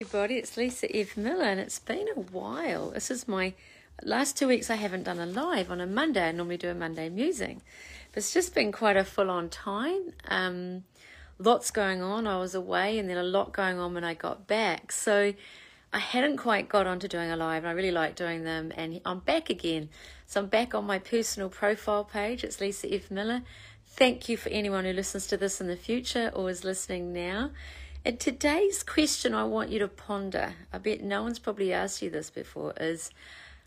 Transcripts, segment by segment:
everybody, it's Lisa F. Miller, and it's been a while. This is my last two weeks I haven't done a live on a Monday. I normally do a Monday musing, but it's just been quite a full on time. Um, lots going on. I was away, and then a lot going on when I got back. So I hadn't quite got onto doing a live, and I really like doing them, and I'm back again. So I'm back on my personal profile page. It's Lisa F. Miller. Thank you for anyone who listens to this in the future or is listening now. And today's question I want you to ponder, I bet no one's probably asked you this before, is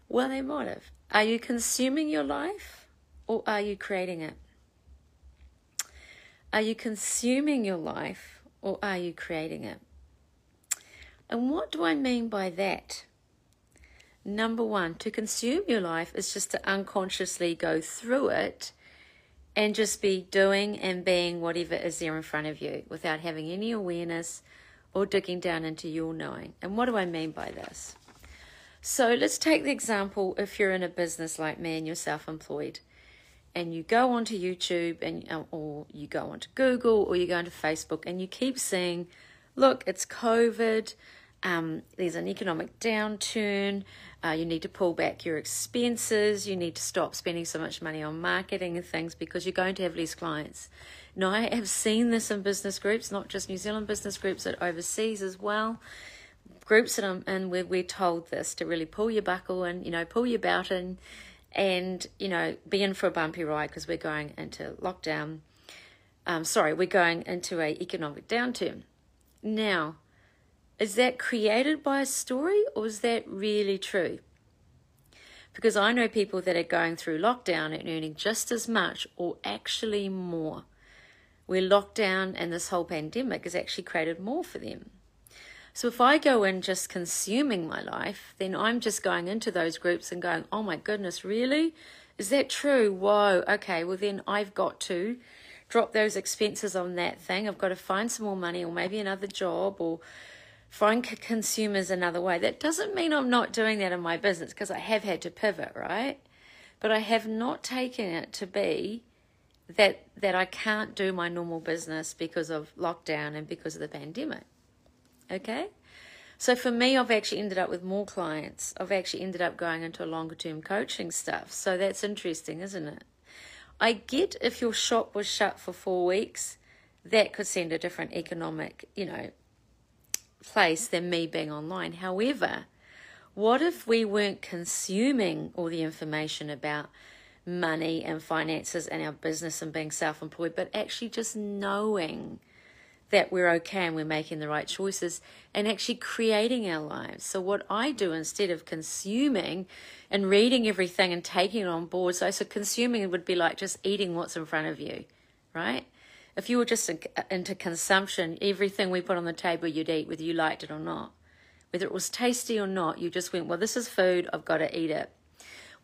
well, they might have. Are you consuming your life or are you creating it? Are you consuming your life or are you creating it? And what do I mean by that? Number one, to consume your life is just to unconsciously go through it and just be doing and being whatever is there in front of you without having any awareness or digging down into your knowing. And what do I mean by this? So let's take the example if you're in a business like me and you're self employed and you go onto YouTube and uh, or you go onto Google or you go onto Facebook and you keep seeing, look, it's COVID, um, there's an economic downturn, uh, you need to pull back your expenses. You need to stop spending so much money on marketing and things because you're going to have less clients. Now, I have seen this in business groups, not just New Zealand business groups, but overseas as well. Groups that I'm in where we're told this to really pull your buckle and, you know, pull your belt in and, you know, be in for a bumpy ride because we're going into lockdown. Um, sorry, we're going into a economic downturn. Now, is that created by a story or is that really true? Because I know people that are going through lockdown and earning just as much or actually more, where lockdown and this whole pandemic has actually created more for them. So if I go in just consuming my life, then I'm just going into those groups and going, oh my goodness, really? Is that true? Whoa, okay, well then I've got to drop those expenses on that thing. I've got to find some more money or maybe another job or find consumers another way. That doesn't mean I'm not doing that in my business because I have had to pivot, right? But I have not taken it to be that that I can't do my normal business because of lockdown and because of the pandemic. Okay? So for me, I've actually ended up with more clients. I've actually ended up going into a longer term coaching stuff. So that's interesting, isn't it? I get if your shop was shut for four weeks, that could send a different economic, you know, place than me being online. However, what if we weren't consuming all the information about money and finances and our business and being self employed, but actually just knowing that we're okay and we're making the right choices and actually creating our lives. So, what I do instead of consuming and reading everything and taking it on board, so, so consuming would be like just eating what's in front of you, right? If you were just into consumption, everything we put on the table you'd eat, whether you liked it or not. Whether it was tasty or not, you just went, well, this is food, I've got to eat it.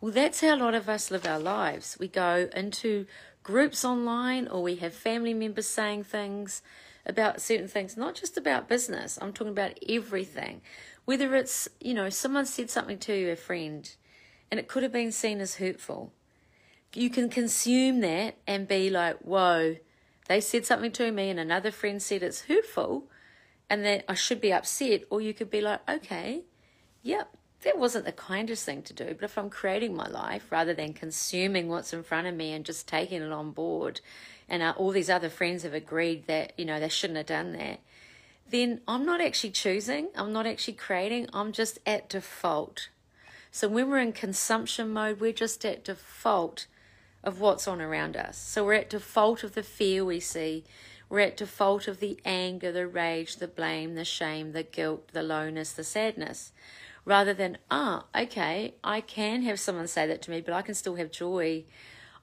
Well, that's how a lot of us live our lives. We go into groups online or we have family members saying things about certain things, not just about business. I'm talking about everything. Whether it's, you know, someone said something to you, a friend, and it could have been seen as hurtful. You can consume that and be like, whoa, they said something to me and another friend said it's hurtful and that I should be upset, or you could be like, okay, yep, that wasn't the kindest thing to do. But if I'm creating my life rather than consuming what's in front of me and just taking it on board, and uh, all these other friends have agreed that, you know, they shouldn't have done that, then I'm not actually choosing, I'm not actually creating, I'm just at default. So when we're in consumption mode, we're just at default of what's on around us. So we're at default of the fear we see. We're at default of the anger, the rage, the blame, the shame, the guilt, the lowness, the sadness. Rather than, ah, okay, I can have someone say that to me, but I can still have joy.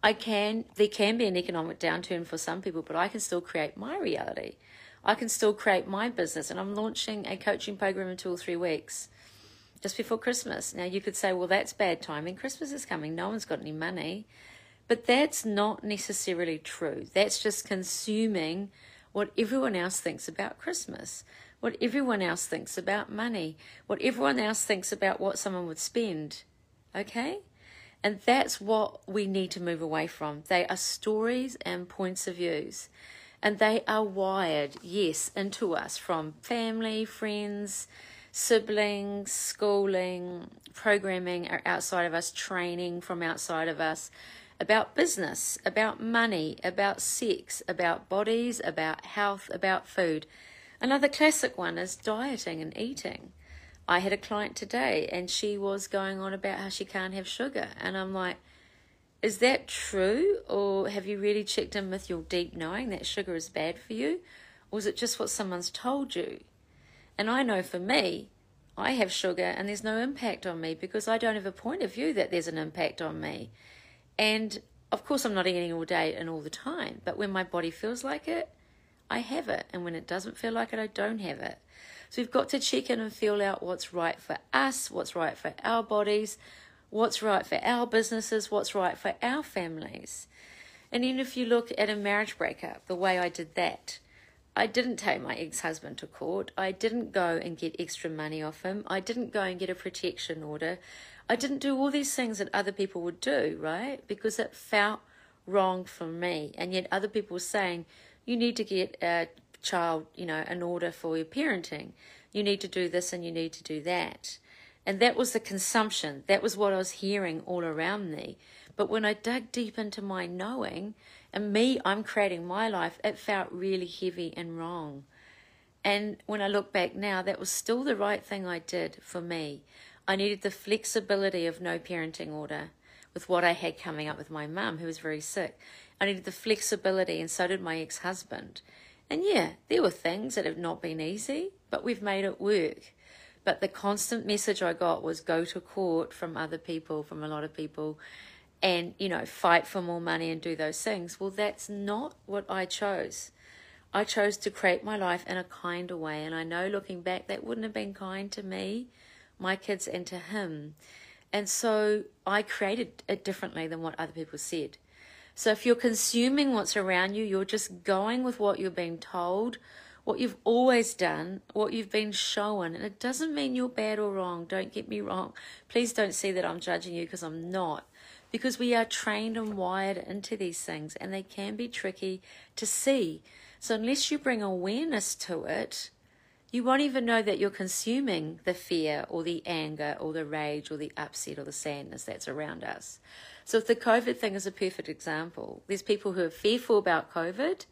I can, there can be an economic downturn for some people, but I can still create my reality. I can still create my business. And I'm launching a coaching program in two or three weeks just before Christmas. Now, you could say, well, that's bad timing. Christmas is coming. No one's got any money. But that's not necessarily true. That's just consuming what everyone else thinks about Christmas, what everyone else thinks about money, what everyone else thinks about what someone would spend. Okay? And that's what we need to move away from. They are stories and points of views. And they are wired, yes, into us from family, friends, siblings, schooling, programming outside of us, training from outside of us, about business, about money, about sex, about bodies, about health, about food. Another classic one is dieting and eating. I had a client today and she was going on about how she can't have sugar. And I'm like, is that true? Or have you really checked in with your deep knowing that sugar is bad for you? Or is it just what someone's told you? And I know for me, I have sugar and there's no impact on me because I don't have a point of view that there's an impact on me. And of course, I'm not eating all day and all the time, but when my body feels like it, I have it. And when it doesn't feel like it, I don't have it. So we've got to check in and feel out what's right for us, what's right for our bodies, what's right for our businesses, what's right for our families. And even if you look at a marriage breakup, the way I did that, I didn't take my ex husband to court. I didn't go and get extra money off him. I didn't go and get a protection order. I didn't do all these things that other people would do, right? Because it felt wrong for me. And yet other people were saying, you need to get a child, you know, an order for your parenting. You need to do this and you need to do that. And that was the consumption. That was what I was hearing all around me. But when I dug deep into my knowing and me, I'm creating my life, it felt really heavy and wrong. And when I look back now, that was still the right thing I did for me. I needed the flexibility of no parenting order with what I had coming up with my mum, who was very sick. I needed the flexibility, and so did my ex husband. And yeah, there were things that have not been easy, but we've made it work. But the constant message I got was go to court from other people, from a lot of people, and, you know, fight for more money and do those things. Well, that's not what I chose. I chose to create my life in a kinder way. And I know looking back, that wouldn't have been kind to me my kids and to him. And so I created it differently than what other people said. So if you're consuming what's around you, you're just going with what you're being told, what you've always done, what you've been shown. And it doesn't mean you're bad or wrong. Don't get me wrong. Please don't see that I'm judging you because I'm not. Because we are trained and wired into these things and they can be tricky to see. So unless you bring awareness to it, you won't even know that you're consuming the fear or the anger or the rage or the upset or the sadness that's around us. So, if the COVID thing is a perfect example, there's people who are fearful about COVID,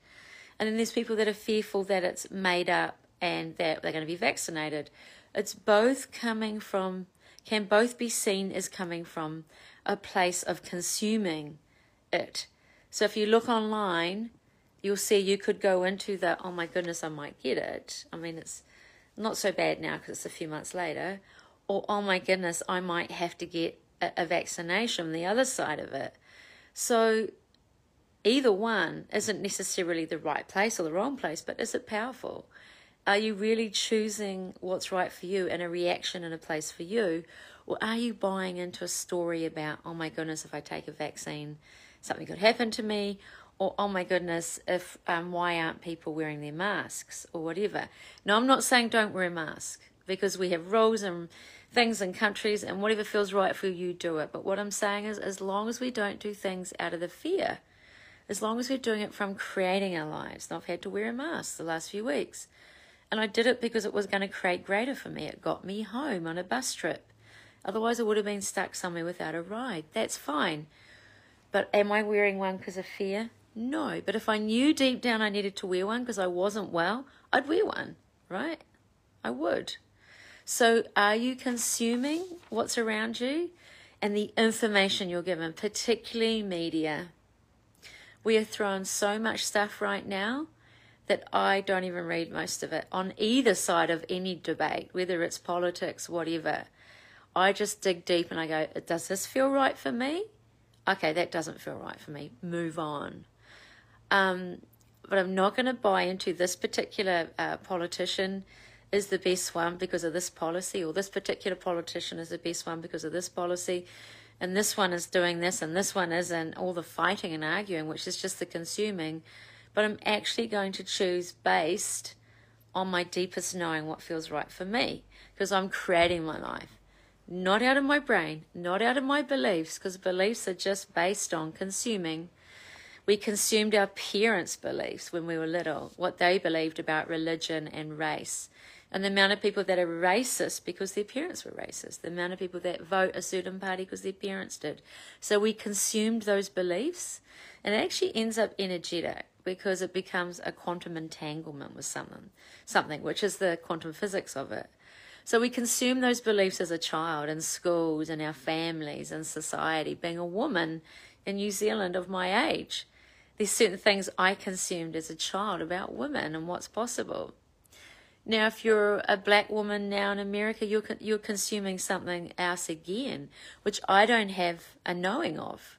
and then there's people that are fearful that it's made up and that they're going to be vaccinated. It's both coming from, can both be seen as coming from a place of consuming it. So, if you look online, you'll see you could go into the, oh my goodness, I might get it. I mean, it's not so bad now because it's a few months later, or oh my goodness, I might have to get a, a vaccination, on the other side of it. So either one isn't necessarily the right place or the wrong place, but is it powerful? Are you really choosing what's right for you and a reaction and a place for you? Or are you buying into a story about, oh my goodness, if I take a vaccine, something could happen to me? Or oh my goodness, if um, why aren't people wearing their masks or whatever. Now, I'm not saying don't wear a mask because we have rules and things and countries, and whatever feels right for you, do it. But what I'm saying is, as long as we don't do things out of the fear, as long as we're doing it from creating our lives. Now, I've had to wear a mask the last few weeks, and I did it because it was going to create greater for me. It got me home on a bus trip. Otherwise, I would have been stuck somewhere without a ride. That's fine. But am I wearing one because of fear? No, but if I knew deep down I needed to wear one because I wasn't well, I'd wear one, right? I would. So, are you consuming what's around you and the information you're given, particularly media? We are throwing so much stuff right now that I don't even read most of it on either side of any debate, whether it's politics, whatever. I just dig deep and I go, does this feel right for me? Okay, that doesn't feel right for me. Move on. Um, but I'm not going to buy into this particular uh, politician is the best one because of this policy, or this particular politician is the best one because of this policy, and this one is doing this, and this one isn't. All the fighting and arguing, which is just the consuming. But I'm actually going to choose based on my deepest knowing what feels right for me because I'm creating my life. Not out of my brain, not out of my beliefs, because beliefs are just based on consuming we consumed our parents' beliefs when we were little, what they believed about religion and race. and the amount of people that are racist because their parents were racist, the amount of people that vote a certain party because their parents did. So we consumed those beliefs, and it actually ends up energetic because it becomes a quantum entanglement with something, something which is the quantum physics of it. So we consume those beliefs as a child in schools, in our families, in society. Being a woman in New Zealand of my age, there's certain things I consumed as a child about women and what's possible. Now, if you're a black woman now in America, you're you're consuming something else again, which I don't have a knowing of.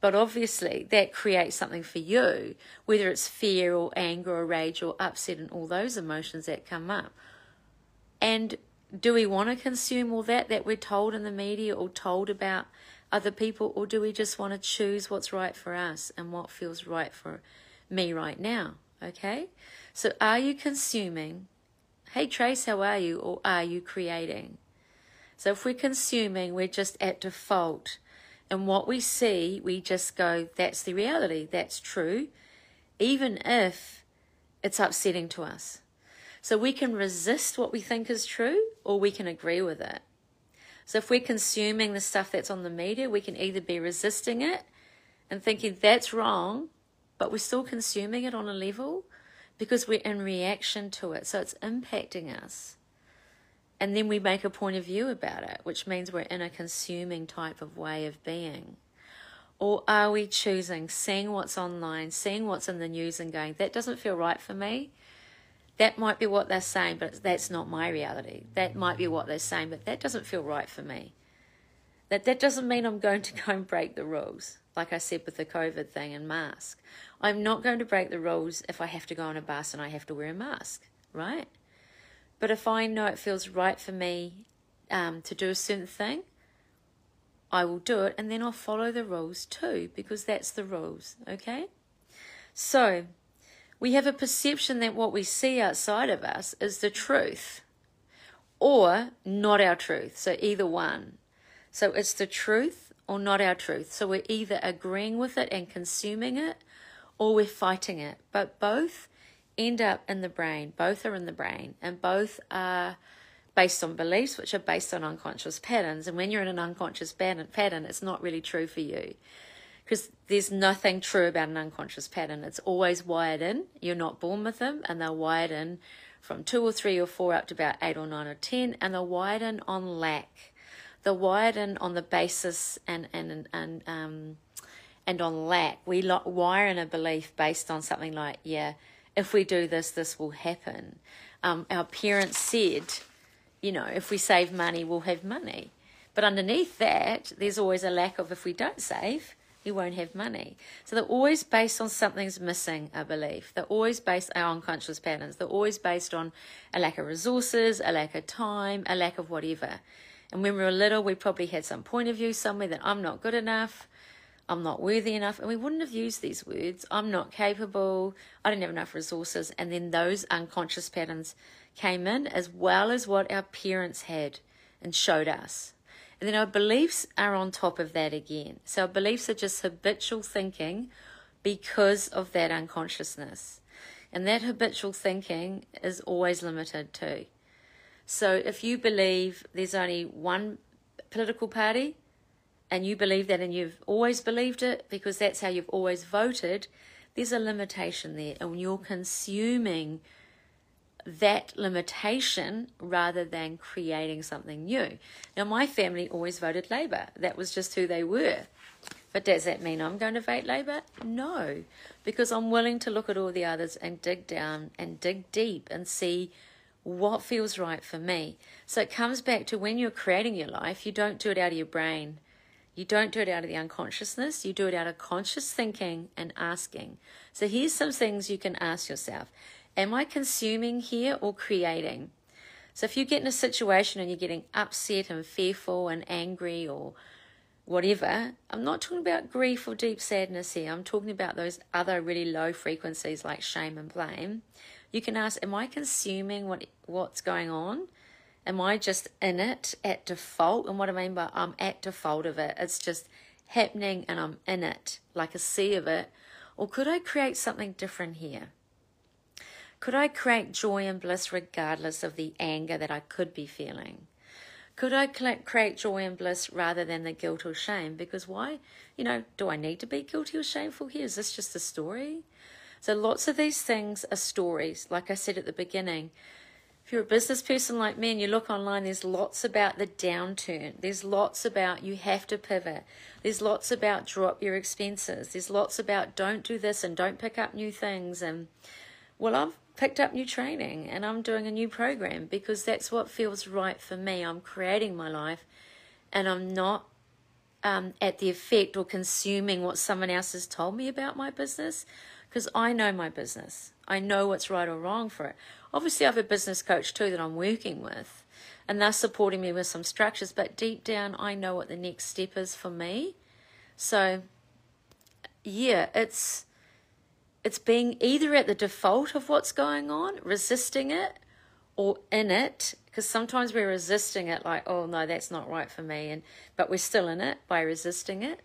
But obviously, that creates something for you, whether it's fear or anger or rage or upset and all those emotions that come up. And do we want to consume all that that we're told in the media or told about other people, or do we just want to choose what's right for us and what feels right for me right now? Okay? So, are you consuming? Hey, Trace, how are you? Or are you creating? So, if we're consuming, we're just at default. And what we see, we just go, that's the reality, that's true, even if it's upsetting to us. So, we can resist what we think is true, or we can agree with it. So if we're consuming the stuff that's on the media, we can either be resisting it and thinking that's wrong, but we're still consuming it on a level because we're in reaction to it. So it's impacting us. And then we make a point of view about it, which means we're in a consuming type of way of being. Or are we choosing seeing what's online, seeing what's in the news, and going, that doesn't feel right for me? That might be what they're saying, but that's not my reality. That might be what they're saying, but that doesn't feel right for me. That that doesn't mean I'm going to go and break the rules, like I said with the COVID thing and mask. I'm not going to break the rules if I have to go on a bus and I have to wear a mask, right? But if I know it feels right for me um, to do a certain thing, I will do it and then I'll follow the rules too, because that's the rules, okay? So, we have a perception that what we see outside of us is the truth or not our truth. So either one. So it's the truth or not our truth. So we're either agreeing with it and consuming it or we're fighting it. But both end up in the brain. Both are in the brain and both are based on beliefs which are based on unconscious patterns. And when you're in an unconscious pattern, it's not really true for you because there's nothing true about an unconscious pattern. It's always wired in. You're not born with them, and they're wired in from two or three or four up to about eight or nine or ten, and they're wired in on lack. They're wired in on the basis and and and um and on lack. We wire in a belief based on something like, yeah, if we do this, this will happen. Um, our parents said, you know, if we save money, we'll have money. But underneath that, there's always a lack of if we don't save, you won't have money. So they're always based on something's missing a belief. They're always based on unconscious patterns. They're always based on a lack of resources, a lack of time, a lack of whatever. And when we were little, we probably had some point of view somewhere that I'm not good enough, I'm not worthy enough, and we wouldn't have used these words. I'm not capable, I don't have enough resources. And then those unconscious patterns came in as well as what our parents had and showed us. Then our beliefs are on top of that again. So our beliefs are just habitual thinking because of that unconsciousness. And that habitual thinking is always limited too. So if you believe there's only one political party and you believe that and you've always believed it because that's how you've always voted, there's a limitation there. And you're consuming that limitation rather than creating something new. Now, my family always voted Labour. That was just who they were. But does that mean I'm going to vote Labour? No, because I'm willing to look at all the others and dig down and dig deep and see what feels right for me. So it comes back to when you're creating your life, you don't do it out of your brain. You don't do it out of the unconsciousness, you do it out of conscious thinking and asking. So here's some things you can ask yourself. Am I consuming here or creating? So if you get in a situation and you're getting upset and fearful and angry or whatever, I'm not talking about grief or deep sadness here. I'm talking about those other really low frequencies like shame and blame. You can ask, am I consuming what what's going on? Am I just in it at default? And what I mean by I'm at default of it, it's just happening and I'm in it, like a sea of it. Or could I create something different here? Could I create joy and bliss regardless of the anger that I could be feeling? Could I create joy and bliss rather than the guilt or shame? Because why? You know, do I need to be guilty or shameful here? Is this just a story? So lots of these things are stories. Like I said at the beginning, if you're a business person like me and you look online, there's lots about the downturn. There's lots about you have to pivot. There's lots about drop your expenses. There's lots about don't do this and don't pick up new things. And well, I've picked up new training and I'm doing a new program because that's what feels right for me. I'm creating my life and I'm not um, at the effect or consuming what someone else has told me about my business because I know my business. I know what's right or wrong for it. Obviously, I have a business coach too that I'm working with, and they're supporting me with some structures, but deep down, I know what the next step is for me. So, yeah, it's it's being either at the default of what's going on, resisting it, or in it because sometimes we're resisting it like oh no that's not right for me and but we're still in it by resisting it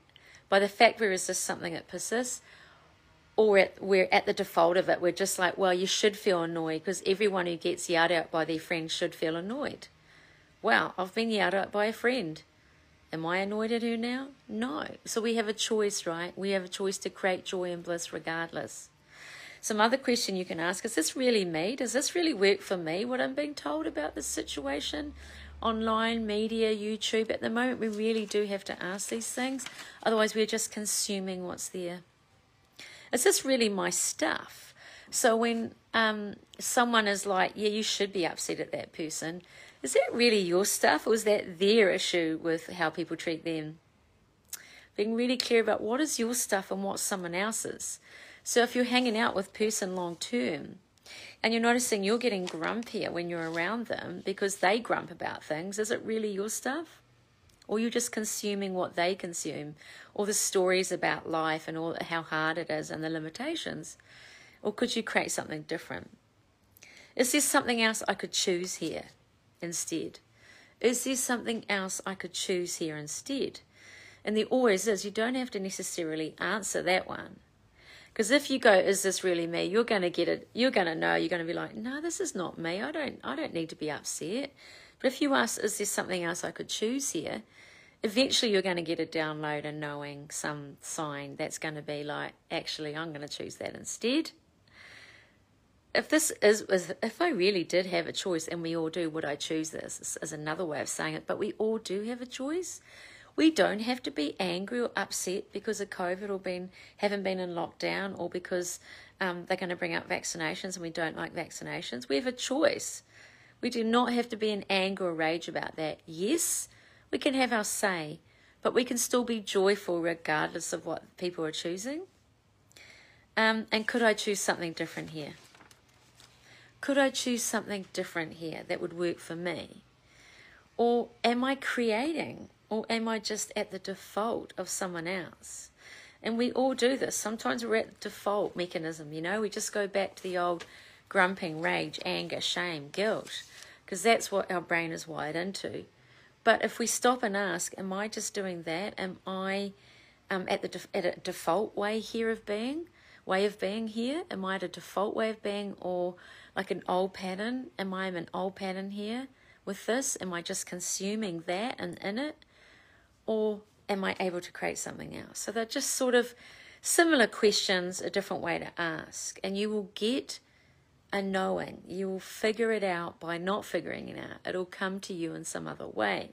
by the fact we resist something it persists or at, we're at the default of it. We're just like, well, you should feel annoyed because everyone who gets yelled at by their friends should feel annoyed. Wow, I've been yelled at by a friend. Am I annoyed at her now? No. So we have a choice, right? We have a choice to create joy and bliss regardless. Some other question you can ask is this really me? Does this really work for me? What I'm being told about this situation? Online, media, YouTube. At the moment, we really do have to ask these things. Otherwise, we're just consuming what's there. Is this really my stuff? So when um, someone is like, yeah, you should be upset at that person, is that really your stuff or is that their issue with how people treat them? Being really clear about what is your stuff and what's someone else's. So if you're hanging out with person long term and you're noticing you're getting grumpier when you're around them because they grump about things, is it really your stuff? or you're just consuming what they consume, or the stories about life and all how hard it is and the limitations? Or could you create something different? Is there something else I could choose here instead? Is there something else I could choose here instead? And there always is. You don't have to necessarily answer that one. Because if you go, is this really me? You're going to get it. You're going to know. You're going to be like, no, this is not me. I don't. I don't need to be upset. But if you ask, is there something else I could choose here? eventually you're going to get a download and knowing some sign that's going to be like, actually, I'm going to choose that instead. If this is, if I really did have a choice, and we all do, would I choose this? This is another way of saying it, but we all do have a choice. We don't have to be angry or upset because of COVID or been haven't been in lockdown or because um, they're going to bring up vaccinations and we don't like vaccinations. We have a choice. We do not have to be in anger or rage about that. Yes, we can have our say, but we can still be joyful regardless of what people are choosing. Um, and could I choose something different here? Could I choose something different here that would work for me? Or am I creating? Or am I just at the default of someone else? And we all do this. Sometimes we're at the default mechanism, you know, we just go back to the old grumping, rage, anger, shame, guilt, because that's what our brain is wired into. But if we stop and ask, am I just doing that? Am I um, at the at a default way here of being, way of being here? Am I at a default way of being, or like an old pattern? Am I in an old pattern here with this? Am I just consuming that and in it, or am I able to create something else? So they're just sort of similar questions, a different way to ask, and you will get a knowing. You will figure it out by not figuring it out. It'll come to you in some other way.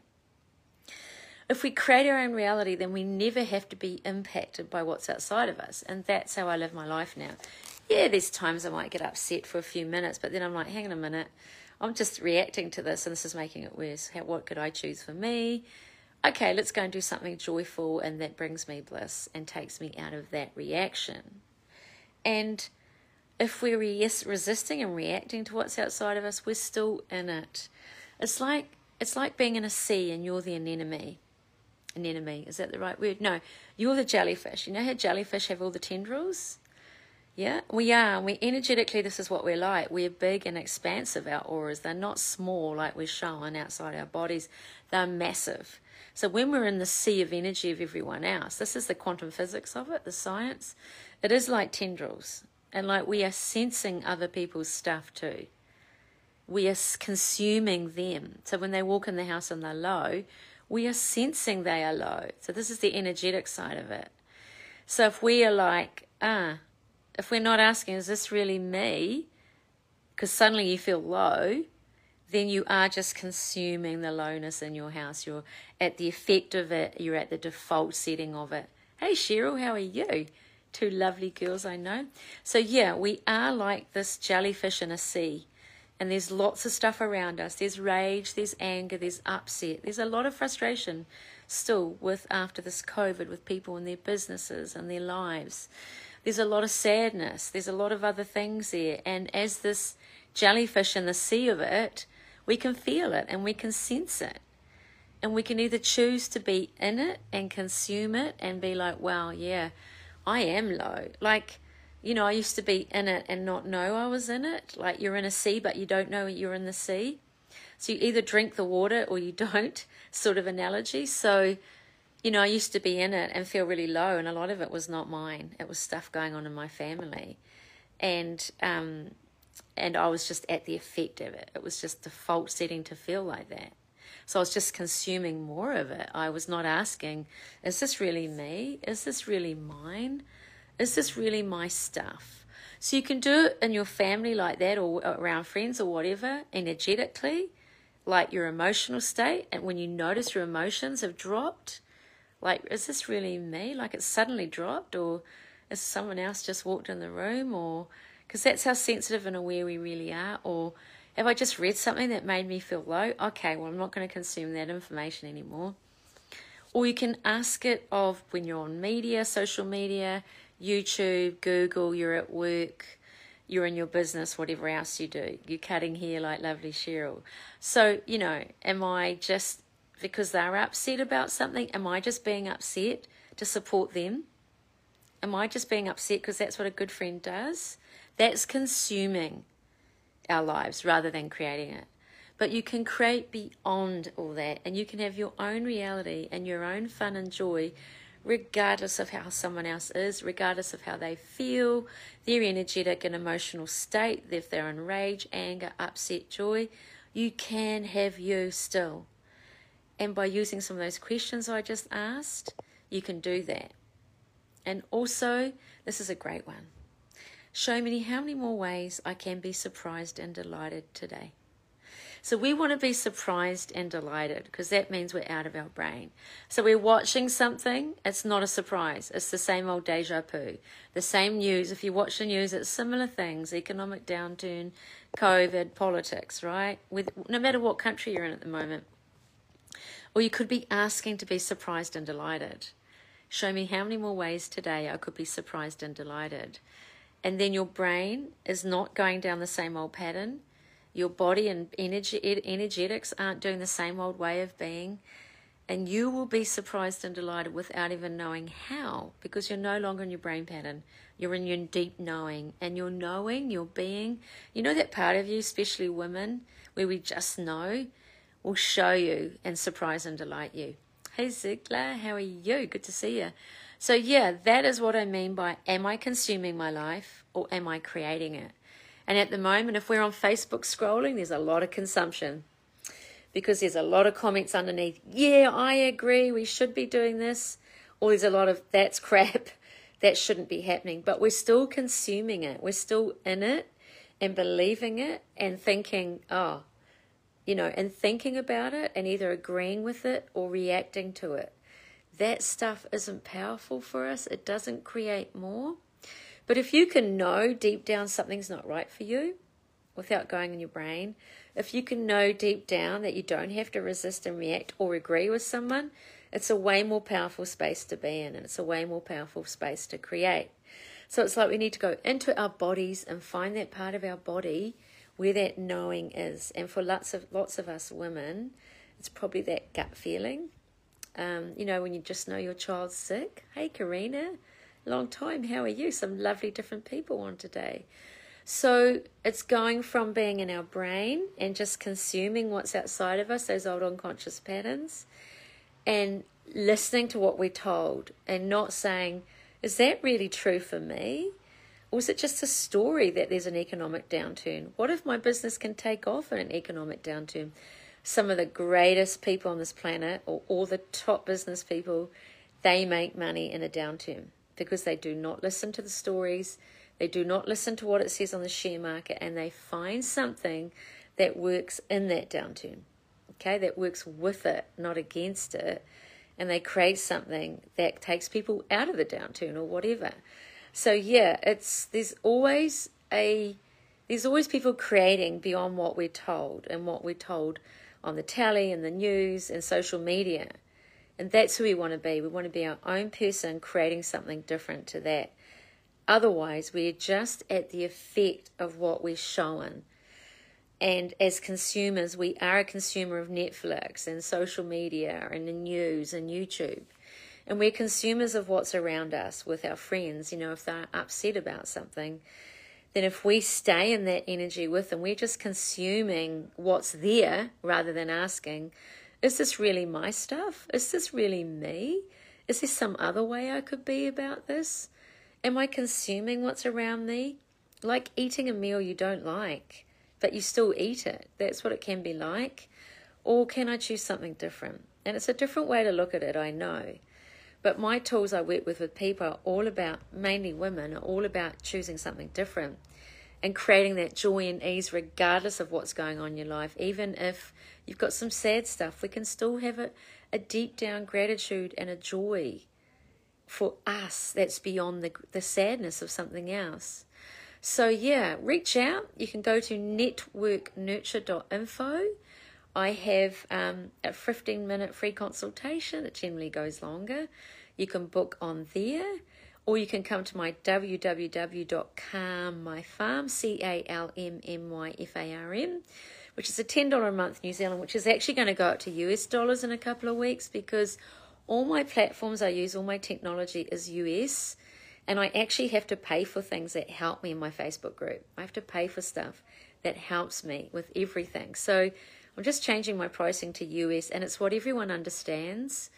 If we create our own reality, then we never have to be impacted by what's outside of us. And that's how I live my life now. Yeah, there's times I might get upset for a few minutes, but then I'm like, hang on a minute. I'm just reacting to this and this is making it worse. How, what could I choose for me? Okay, let's go and do something joyful and that brings me bliss and takes me out of that reaction. And if we're resisting and reacting to what's outside of us, we're still in it. It's like it's like being in a sea and you're the anemone. Anemone, is that the right word? No, you're the jellyfish. You know how jellyfish have all the tendrils? Yeah, we are. We energetically, this is what we're like. We're big and expansive, our auras. They're not small like we're shown outside our bodies, they're massive. So when we're in the sea of energy of everyone else, this is the quantum physics of it, the science. It is like tendrils And like we are sensing other people's stuff too. We are consuming them. So when they walk in the house and they're low, we are sensing they are low. So this is the energetic side of it. So if we are like, ah, if we're not asking, is this really me? Because suddenly you feel low, then you are just consuming the lowness in your house. You're at the effect of it, you're at the default setting of it. Hey, Cheryl, how are you? Two lovely girls I know. So, yeah, we are like this jellyfish in a sea. And there's lots of stuff around us. There's rage, there's anger, there's upset. There's a lot of frustration still with after this COVID with people and their businesses and their lives. There's a lot of sadness. There's a lot of other things there. And as this jellyfish in the sea of it, we can feel it and we can sense it. And we can either choose to be in it and consume it and be like, wow, yeah, I am low. Like, you know, I used to be in it and not know I was in it. Like you're in a sea, but you don't know you're in the sea. So you either drink the water or you don't, sort of analogy. So, you know, I used to be in it and feel really low, and a lot of it was not mine. It was stuff going on in my family. And, um, and I was just at the effect of it. It was just default setting to feel like that. So I was just consuming more of it. I was not asking, is this really me? Is this really mine? Is this really my stuff? So you can do it in your family like that or around friends or whatever, energetically, like your emotional state. And when you notice your emotions have dropped, like, is this really me? Like it's suddenly dropped, or is someone else just walked in the room? Or because that's how sensitive and aware we really are. Or have I just read something that made me feel low? Okay, well, I'm not going to consume that information anymore. Or you can ask it of when you're on media, social media, YouTube, Google, you're at work, you're in your business, whatever else you do. You're cutting hair like lovely Cheryl. So, you know, am I just because they're upset about something? Am I just being upset to support them? Am I just being upset because that's what a good friend does? That's consuming our lives rather than creating it. But you can create beyond all that and you can have your own reality and your own fun and joy regardless of how someone else is, regardless of how they feel, their energetic and emotional state, if they're in rage, anger, upset, joy, you can have you still. And by using some of those questions I just asked, you can do that. And also, this is a great one. Show me how many more ways I can be surprised and delighted today. So we want to be surprised and delighted because that means we're out of our brain. So we're watching something, it's not a surprise. It's the same old deja vu. The same news. If you watch the news, it's similar things economic downturn, COVID, politics, right? With no matter what country you're in at the moment. Or you could be asking to be surprised and delighted. Show me how many more ways today I could be surprised and delighted. And then your brain is not going down the same old pattern. Your body and energy, energetics aren't doing the same old way of being. And you will be surprised and delighted without even knowing how, because you're no longer in your brain pattern. You're in your deep knowing. And your knowing, your being, you know that part of you, especially women, where we just know, will show you and surprise and delight you. Hey Ziegler, how are you? Good to see you. So, yeah, that is what I mean by am I consuming my life or am I creating it? And at the moment, if we're on Facebook scrolling, there's a lot of consumption because there's a lot of comments underneath. Yeah, I agree. We should be doing this. Or there's a lot of that's crap. That shouldn't be happening. But we're still consuming it. We're still in it and believing it and thinking, oh, you know, and thinking about it and either agreeing with it or reacting to it. That stuff isn't powerful for us. It doesn't create more. But if you can know deep down something's not right for you without going in your brain, if you can know deep down that you don't have to resist and react or agree with someone, it's a way more powerful space to be in and it's a way more powerful space to create. So it's like we need to go into our bodies and find that part of our body where that knowing is. And for lots of lots of us women, it's probably that gut feeling. Um, you know, when you just know your child's sick. Hey, Karina, long time. How are you? Some lovely different people on today. So it's going from being in our brain and just consuming what's outside of us, those old unconscious patterns, and listening to what we're told and not saying, is that really true for me? Or is it just a story that there's an economic downturn? What if my business can take off in an economic downturn? Some of the greatest people on this planet, or all the top business people, they make money in a downturn because they do not listen to the stories, they do not listen to what it says on the share market, and they find something that works in that downturn. Okay, that works with it, not against it. And they create something that takes people out of the downturn or whatever. So yeah, it's there's always a there's always people creating beyond what we're told and what we're told on the telly and the news and social media. And that's who we want to be. We want to be our own person creating something different to that. Otherwise, we're just at the effect of what we're shown. And as consumers, we are a consumer of Netflix and social media and the news and YouTube. And we're consumers of what's around us with our friends. You know, if they're upset about something, then if we stay in that energy with them, we're just consuming what's there rather than asking, is this really my stuff? Is this really me? Is there some other way I could be about this? Am I consuming what's around me? Like eating a meal you don't like, but you still eat it. That's what it can be like. Or can I choose something different? And it's a different way to look at it, I know. But my tools I work with with people are all about, mainly women, are all about choosing something different and creating that joy and ease regardless of what's going on in your life. Even if you've got some sad stuff, we can still have a, a deep down gratitude and a joy for us that's beyond the, the sadness of something else. So, yeah, reach out. You can go to networknurture.info. I have um, a 15 minute free consultation. It generally goes longer. You can book on there or you can come to my www.calmmyfarm, C A L M M Y F A R M, which is a $10 a month New Zealand, which is actually going to go up to US dollars in a couple of weeks because all my platforms I use, all my technology is US, and I actually have to pay for things that help me in my Facebook group. I have to pay for stuff that helps me with everything. So I'm just changing my pricing to US, and it's what everyone understands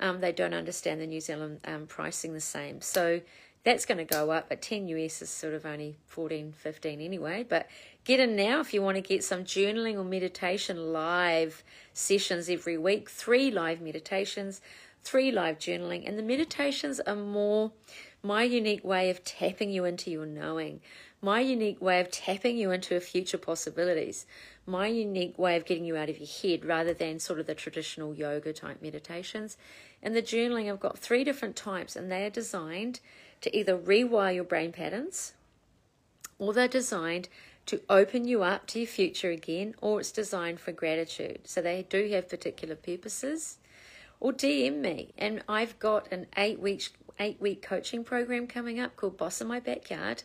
um, they don't understand the New Zealand um, pricing the same. So that's going to go up, but 10 US is sort of only 14, 15 anyway. But get in now if you want to get some journaling or meditation live sessions every week, three live meditations, three live journaling. And the meditations are more my unique way of tapping you into your knowing, my unique way of tapping you into future possibilities, my unique way of getting you out of your head rather than sort of the traditional yoga type meditations. And the journaling, I've got three different types, and they are designed to either rewire your brain patterns or they're designed to open you up to your future again, or it's designed for gratitude. So they do have particular purposes. Or DM me, and I've got an eight week eight week coaching program coming up called Boss in My Backyard.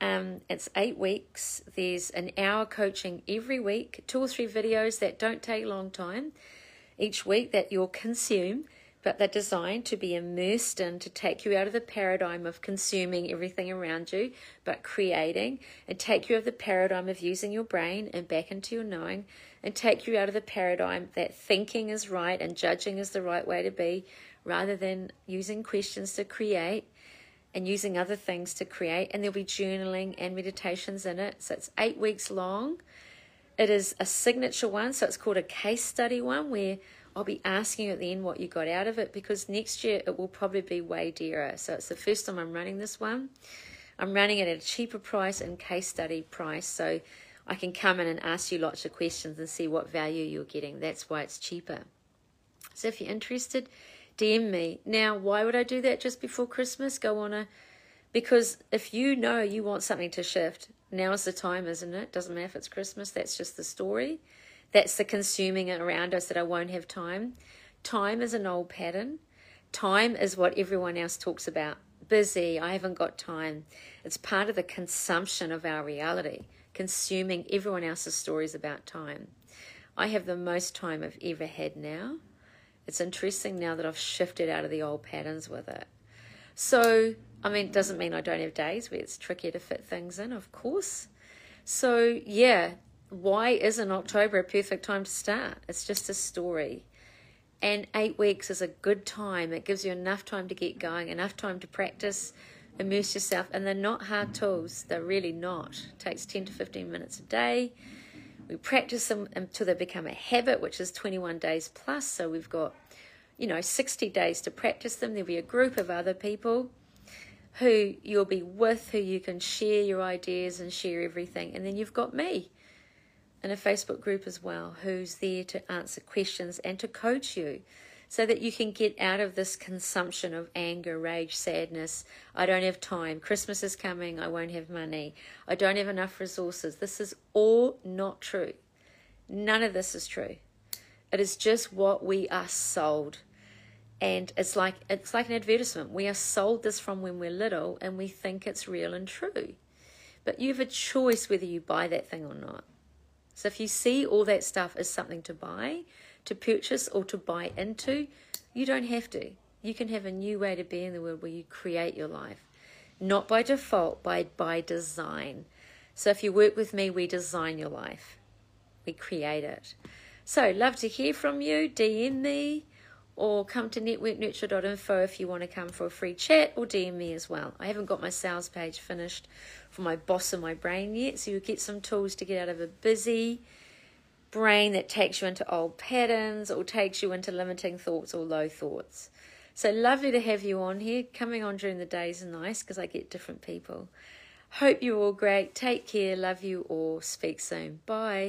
Um, it's eight weeks. There's an hour coaching every week, two or three videos that don't take a long time each week that you'll consume but they're designed to be immersed in to take you out of the paradigm of consuming everything around you, but creating, and take you out of the paradigm of using your brain and back into your knowing, and take you out of the paradigm that thinking is right and judging is the right way to be, rather than using questions to create and using other things to create. And there'll be journaling and meditations in it. So it's eight weeks long. It is a signature one, so it's called a case study one where I'll be asking at the end what you got out of it because next year it will probably be way dearer. So it's the first time I'm running this one. I'm running it at a cheaper price and case study price. So I can come in and ask you lots of questions and see what value you're getting. That's why it's cheaper. So if you're interested, DM me. Now, why would I do that just before Christmas? Go on a because if you know you want something to shift, now is the time, isn't it? Doesn't matter if it's Christmas, that's just the story. That's the consuming around us that I won't have time. Time is an old pattern. Time is what everyone else talks about. Busy, I haven't got time. It's part of the consumption of our reality, consuming everyone else's stories about time. I have the most time I've ever had now. It's interesting now that I've shifted out of the old patterns with it. So, I mean, it doesn't mean I don't have days where it's trickier to fit things in, of course. So, yeah, why isn't October a perfect time to start? It's just a story. And eight weeks is a good time. It gives you enough time to get going, enough time to practice, immerse yourself. And they're not hard tools, they're really not. It takes 10 to 15 minutes a day. We practice them until they become a habit, which is 21 days plus. So we've got, you know, 60 days to practice them. There'll be a group of other people who you'll be with, who you can share your ideas and share everything. And then you've got me in a Facebook group as well, who's there to answer questions and to coach you so that you can get out of this consumption of anger, rage, sadness. I don't have time. Christmas is coming. I won't have money. I don't have enough resources. This is all not true. None of this is true. It is just what we are sold. And it's like it's like an advertisement. We are sold this from when we're little and we think it's real and true. But you have a choice whether you buy that thing or not. So if you see all that stuff as something to buy, to purchase, or to buy into, you don't have to. You can have a new way to be in the world where you create your life, not by default, by by design. So if you work with me, we design your life, we create it. So love to hear from you. DM me or come to networknurture.info if you want to come for a free chat or DM me as well. I haven't got my sales page finished for my boss in my brain yet, so you'll get some tools to get out of a busy brain that takes you into old patterns or takes you into limiting thoughts or low thoughts. So lovely to have you on here. Coming on during the days are nice because I get different people. Hope you're all great. Take care. Love you all. Speak soon. Bye.